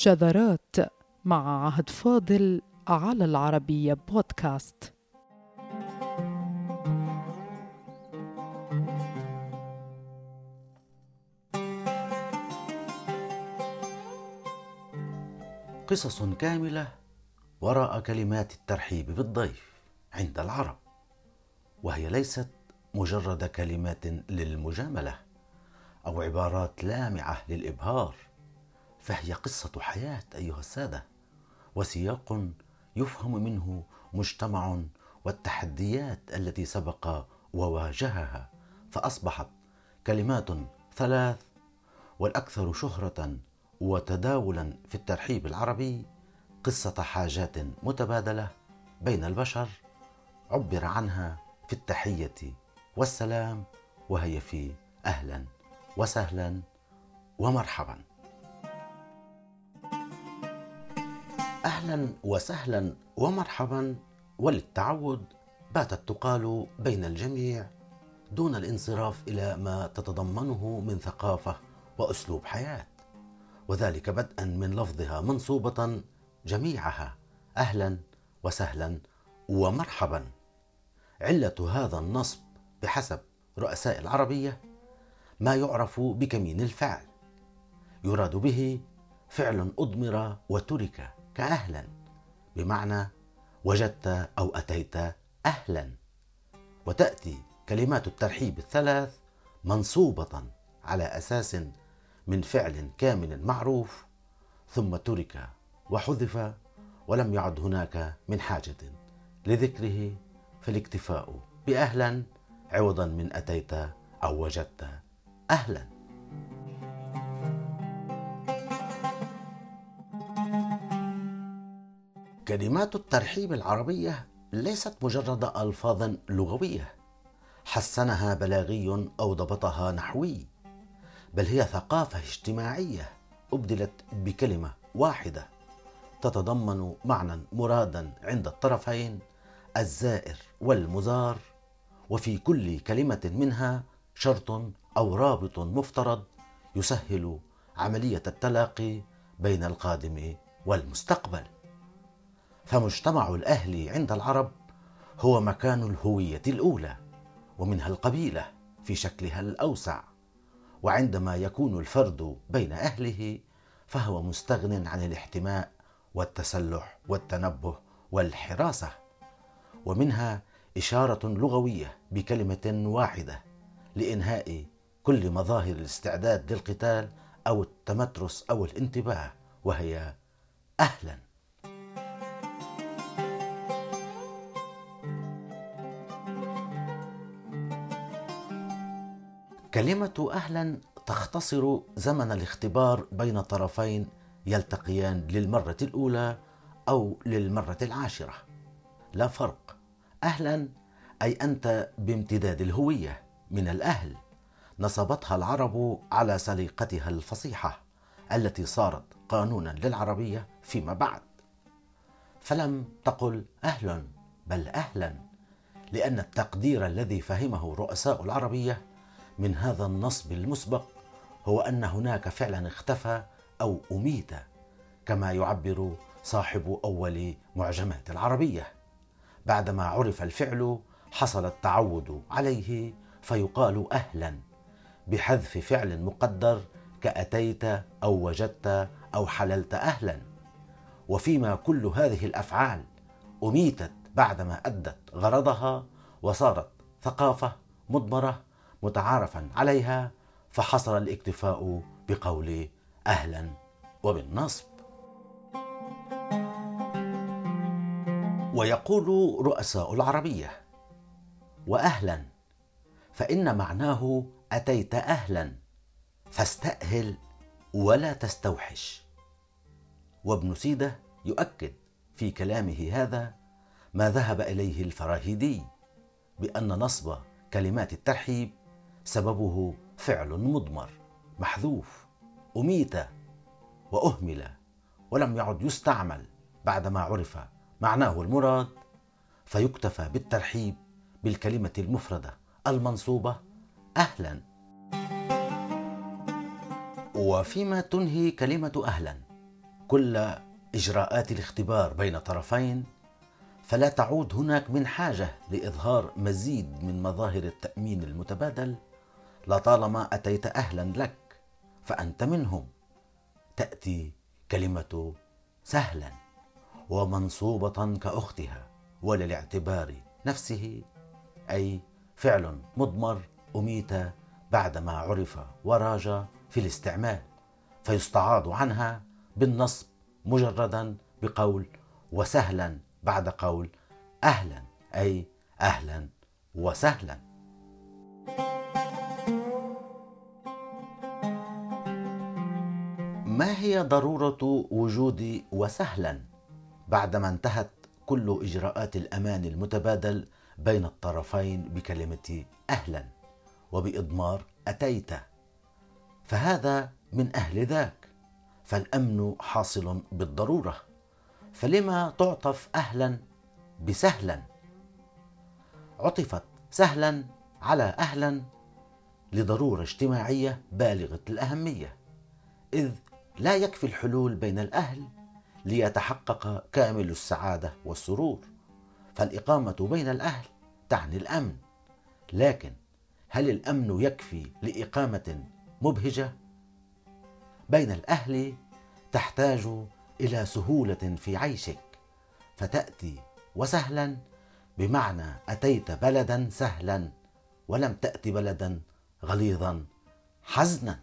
شذرات مع عهد فاضل على العربية بودكاست. قصص كاملة وراء كلمات الترحيب بالضيف عند العرب وهي ليست مجرد كلمات للمجاملة أو عبارات لامعة للإبهار. فهي قصة حياة أيها السادة. وسياق يفهم منه مجتمع والتحديات التي سبق وواجهها. فأصبحت كلمات ثلاث والأكثر شهرة وتداولا في الترحيب العربي قصة حاجات متبادلة بين البشر عبر عنها في التحية والسلام وهي في أهلا وسهلا ومرحبا. أهلا وسهلا ومرحبا وللتعود باتت تقال بين الجميع دون الانصراف إلى ما تتضمنه من ثقافة وأسلوب حياة. وذلك بدءا من لفظها منصوبة جميعها أهلا وسهلا ومرحبا. علة هذا النصب بحسب رؤساء العربية ما يعرف بكمين الفعل. يراد به فعل اضمر وترك. كأهلا. بمعنى وجدت أو أتيت أهلا. وتأتي كلمات الترحيب الثلاث منصوبة على أساس من فعل كامل معروف ثم ترك وحذف ولم يعد هناك من حاجة لذكره فالاكتفاء بأهلا عوضا من أتيت أو وجدت أهلا. كلمات الترحيب العربية ليست مجرد ألفاظ لغوية. حسنها بلاغي أو ضبطها نحوي بل هي ثقافة اجتماعية أبدلت بكلمة واحدة تتضمن معنى مرادا عند الطرفين الزائر والمزار وفي كل كلمة منها شرط أو رابط مفترض يسهل عملية التلاقي بين القادم والمستقبل. فمجتمع الأهل عند العرب هو مكان الهوية الأولى ومنها القبيلة في شكلها الأوسع. وعندما يكون الفرد بين أهله فهو مستغن عن الاحتماء والتسلح والتنبه والحراسة. ومنها إشارة لغوية بكلمة واحدة لإنهاء كل مظاهر الاستعداد للقتال أو التمترس أو الانتباه وهي أهلا. كلمة أهلا تختصر زمن الاختبار بين طرفين يلتقيان للمرة الأولى أو للمرة العاشرة. لا فرق. أهلا أي أنت بامتداد الهوية من الأهل. نصبتها العرب على سليقتها الفصيحة التي صارت قانونا للعربية فيما بعد. فلم تقل أهلا بل أهلا لأن التقدير الذي فهمه رؤساء العربية من هذا النصب المسبق هو أن هناك فعلا اختفى أو أميت كما يعبر صاحب أول معجمات العربية. بعدما عرف الفعل حصل التعود عليه فيقال أهلا بحذف فعل مقدر كأتيت أو وجدت أو حللت أهلا. وفيما كل هذه الأفعال أميتت بعدما أدت غرضها وصارت ثقافة مضمرة متعارفا عليها فحصل الاكتفاء بقول أهلا وبالنصب. ويقول رؤساء العربية واهلا فإن معناه أتيت أهلا فاستأهل ولا تستوحش. وابن سيدة يؤكد في كلامه هذا ما ذهب إليه الفراهيدي بأن نصب كلمات الترحيب سببه فعل مضمر محذوف أميت وأهمل ولم يعد يستعمل بعدما عرف معناه المراد فيكتفى بالترحيب بالكلمة المفردة المنصوبة أهلا. وفيما تنهي كلمة أهلا كل إجراءات الاختبار بين طرفين فلا تعود هناك من حاجة لإظهار مزيد من مظاهر التأمين المتبادل لطالما أتيت أهلا لك فأنت منهم. تأتي كلمة سهلا ومنصوبة كأختها وللاعتبار نفسه أي فعل مضمر أميت بعدما عرف وراج في الاستعمال فيستعاض عنها بالنصب مجردا بقول وسهلا بعد قول أهلا أي أهلا وسهلا. هي ضرورة وجود وسهلا بعدما انتهت كل إجراءات الأمان المتبادل بين الطرفين بكلمة أهلا وبإضمار أتيت. فهذا من أهل ذاك فالأمن حاصل بالضرورة فلما تعطف أهلا بسهلا؟ عطفت سهلا على أهلا لضرورة اجتماعية بالغة الأهمية إذ لا يكفي الحلول بين الأهل ليتحقق كامل السعادة والسرور. فالإقامة بين الأهل تعني الأمن. لكن هل الأمن يكفي لإقامة مبهجة؟ بين الأهل تحتاج إلى سهولة في عيشك فتأتي وسهلا. بمعنى أتيت بلدا سهلا ولم تأت بلدا غليظا. حزنا.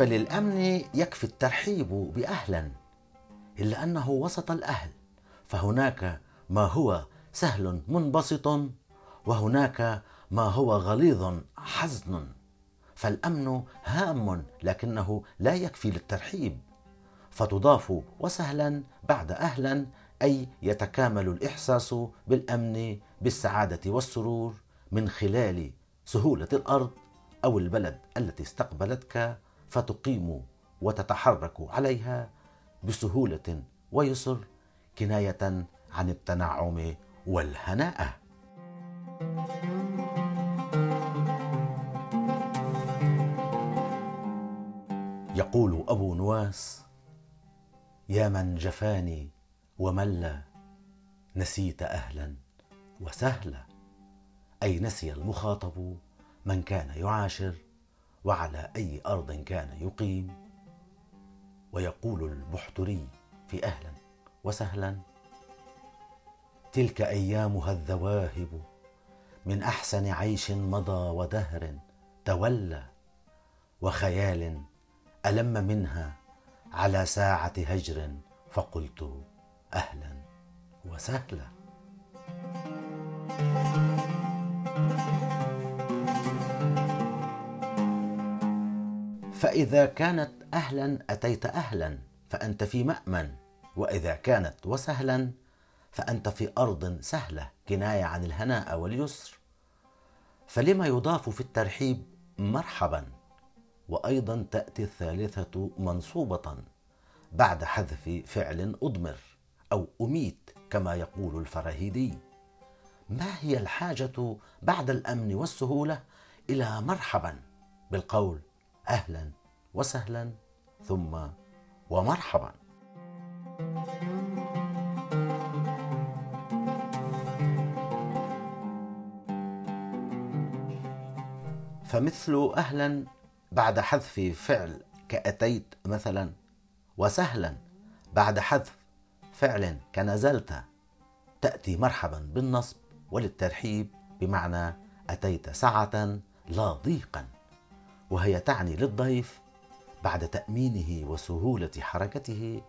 فللأمن يكفي الترحيب باهلا إلا أنه وسط الأهل. فهناك ما هو سهل منبسط وهناك ما هو غليظ حزن. فالأمن هام لكنه لا يكفي للترحيب. فتضاف وسهلا بعد أهلا أي يتكامل الإحساس بالأمن بالسعادة والسرور من خلال سهولة الأرض أو البلد التي استقبلتك فتقيم وتتحرك عليها بسهولة ويسر كناية عن التنعم والهناءه يقول أبو نواس يا من جفاني ومل نسيت أهلا وسهلا. أي نسي المخاطب من كان يعاشر وعلى أي أرض كان يقيم. ويقول البحتري في أهلا وسهلا تلك أيامها الذواهب من أحسن عيش مضى ودهر تولى وخيال ألم منها على ساعة هجر فقلت أهلا وسهلا. فإذا كانت أهلا أتيت أهلا فأنت في مأمن. وإذا كانت وسهلا فأنت في أرض سهلة كناية عن الهناء واليسر. فلما يضاف في الترحيب مرحبا وأيضا تأتي الثالثة منصوبة بعد حذف فعل أضمر أو أميت كما يقول الفراهيدي. ما هي الحاجة بعد الأمن والسهولة إلى مرحبا؟ بالقول أهلا وسهلا ثم ومرحبا. فمثل أهلا بعد حذف فعل كأتيت مثلا وسهلا بعد حذف فعل كنزلت تأتي مرحبا بالنصب وللترحيب بمعنى أتيت سعه لا ضيقا. وهي تعني للضيف بعد تأمينه وسهولة حركته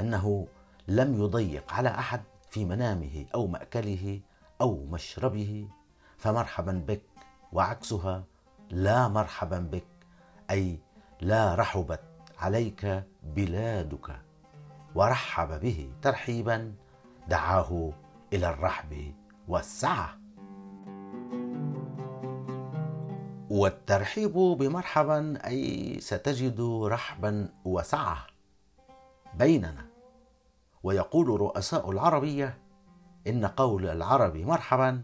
أنه لم يضيق على أحد في منامه أو مأكله أو مشربه فمرحبا بك وعكسها لا مرحبا بك أي لا رحبت عليك بلادك. ورحب به ترحيبا دعاه إلى الرحب والسعة. والترحيب بمرحبا أي ستجد رحبا وسعة بيننا. ويقول رؤساء العربية إن قول العرب مرحبا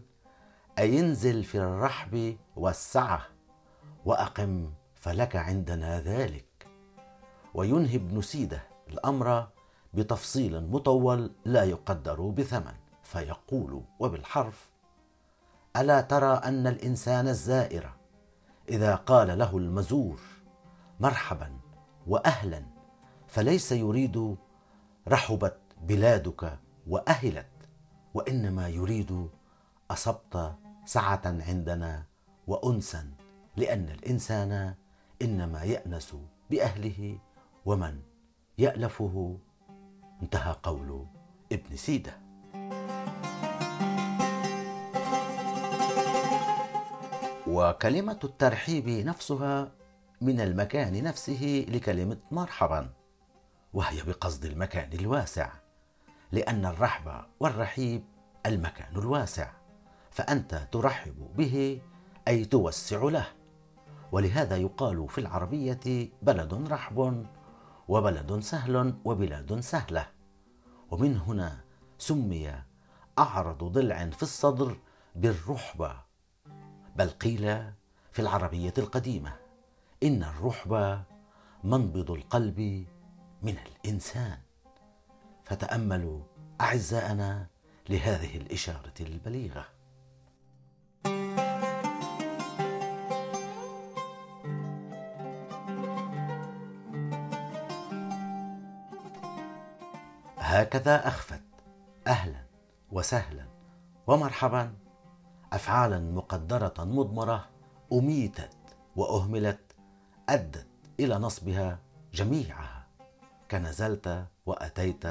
أي انزل في الرحب والسعة وأقم فلك عندنا ذلك. وينهي ابن سيدة الأمر بتفصيل مطول لا يقدر بثمن. فيقول وبالحرف ألا ترى أن الإنسان الزائر إذا قال له المزور مرحبا وأهلا فليس يريد رحبت بلادك وأهلت وإنما يريد أصبت سعة عندنا وأنسا لأن الإنسان إنما يأنس بأهله ومن يألفه انتهى قول ابن سيدة. وكلمة الترحيب نفسها من المكان نفسه لكلمة مرحبا وهي بقصد المكان الواسع لأن الرحب والرحيب المكان الواسع فأنت ترحب به أي توسع له. ولهذا يقال في العربية بلد رحب وبلد سهل وبلاد سهلة. ومن هنا سمي أعرض ضلع في الصدر بالرحبة بل قيل في العربية القديمة إن الرحبة منبض القلب من الإنسان. فتأملوا أعزائنا لهذه الإشارة البليغة. هكذا أخفت أهلا وسهلا ومرحبا أفعالا مقدرة مضمرة أميتت وأهملت أدت إلى نصبها جميعها كنزلت وأتيت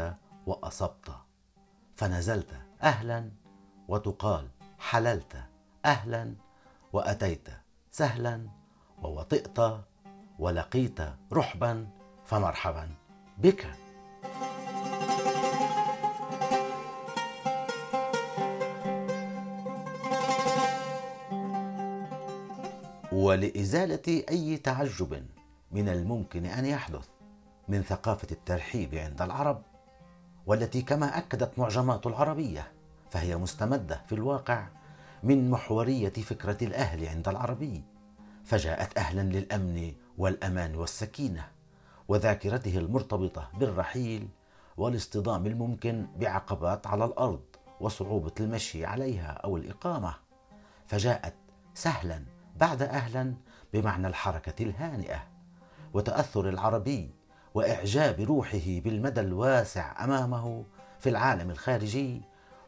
وأصبت فنزلت أهلا وتقال حللت أهلا وأتيت سهلا ووطئت ولقيت رحبا فمرحبا بك. ولإزالة أي تعجب من الممكن أن يحدث من ثقافة الترحيب عند العرب والتي كما أكدت معجمات العربية فهي مستمدة في الواقع من محورية فكرة الأهل عند العربي. فجاءت أهلا للأمن والأمان والسكينة وذاكرته المرتبطة بالرحيل والاصطدام الممكن بعقبات على الأرض وصعوبة المشي عليها أو الإقامة. فجاءت سهلا بعد أهلا بمعنى الحركة الهانئة وتأثر العربي وإعجاب روحه بالمدى الواسع أمامه في العالم الخارجي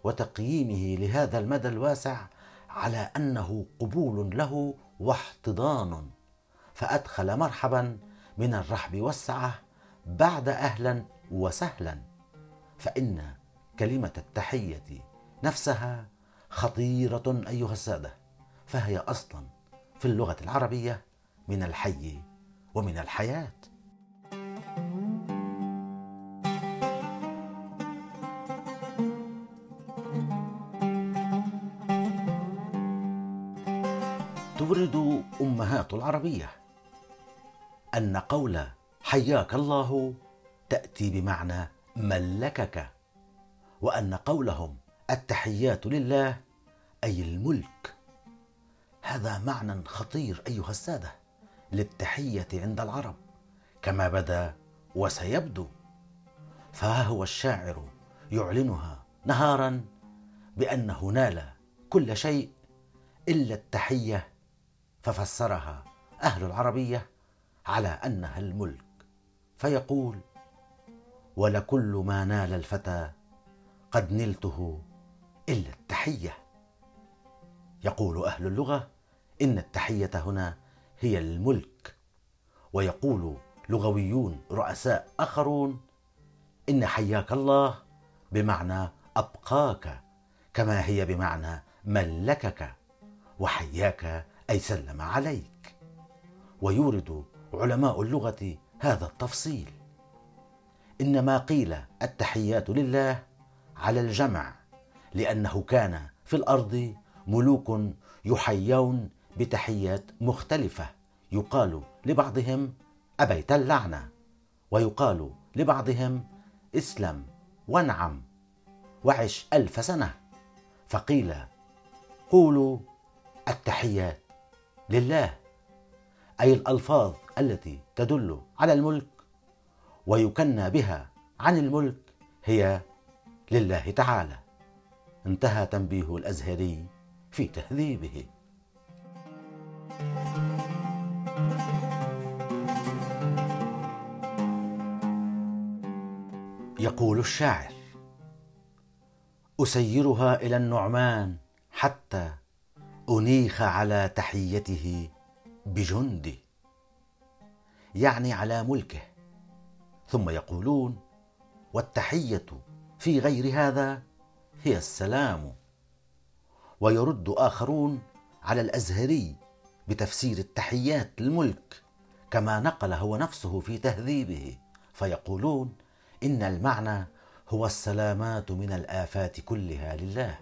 وتقييمه لهذا المدى الواسع على أنه قبول له واحتضان. فأدخل مرحبا من الرحب والسعة بعد أهلا وسهلا. فإن كلمة التحية نفسها خطيرة أيها السادة فهي أصلا في اللغة العربية من الحي ومن الحياة. تورد أمهات العربية أن قول حياك الله تأتي بمعنى ملكك وأن قولهم التحيات لله أي الملك. هذا معنى خطير أيها السادة للتحية عند العرب كما بدا وسيبدو. فها هو الشاعر يعلنها نهارا بانه نال كل شيء إلا التحية ففسرها أهل العربية على أنها الملك. فيقول ولكل ما نال الفتى قد نلته إلا التحية يقول أهل اللغة إن التحية هنا هي الملك. ويقول لغويون رؤساء آخرون إن حياك الله بمعنى أبقاك كما هي بمعنى ملكك وحياك أي سلم عليك. ويورد علماء اللغة هذا التفصيل. إنما قيل التحيات لله على الجمع لأنه كان في الأرض ملوك يحيون بتحيات مختلفة يقال لبعضهم أبيت اللعنة ويقال لبعضهم اسلم وانعم وعش ألف سنة فقيل قولوا التحيات لله أي الألفاظ التي تدل على الملك ويكنى بها عن الملك هي لله تعالى. انتهى تنبيه الأزهري في تهذيبه. يقول الشاعر. أسيرها إلى النعمان حتى أنيخ على تحيته بجندي. يعني على ملكه. ثم يقولون والتحية في غير هذا هي السلام. ويرد آخرون على الأزهري بتفسير التحيات للملك كما نقل هو نفسه في تهذيبه. فيقولون إن المعنى هو السلامات من الآفات كلها لله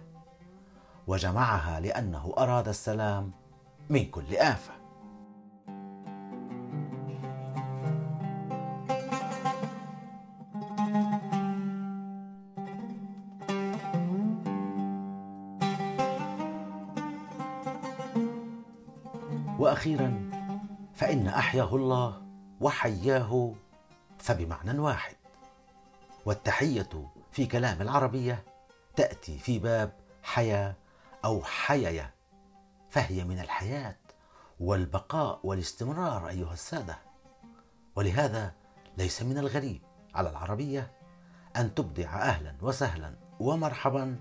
وجمعها لأنه أراد السلام من كل آفة. وأخيرا فإن أحياه الله وحياه فبمعنى واحد. والتحية في كلام العربية تأتي في باب حيا أو حييا فهي من الحياة والبقاء والاستمرار أيها السادة. ولهذا ليس من الغريب على العربية أن تبدع أهلا وسهلا ومرحبا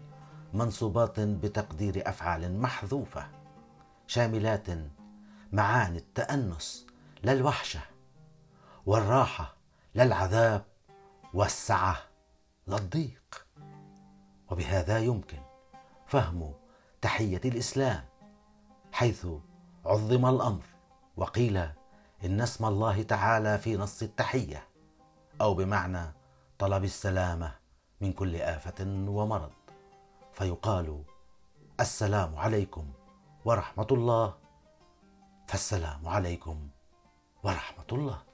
منصوبات بتقدير أفعال محذوفة شاملات معاني التأنس للوحشة والراحة للعذاب والسعة للضيق. وبهذا يمكن فهم تحية الإسلام حيث عظم الأمر وقيل إن اسم الله تعالى في نص التحية أو بمعنى طلب السلامة من كل آفة ومرض. فيقال السلام عليكم ورحمة الله فالسلام عليكم ورحمة الله.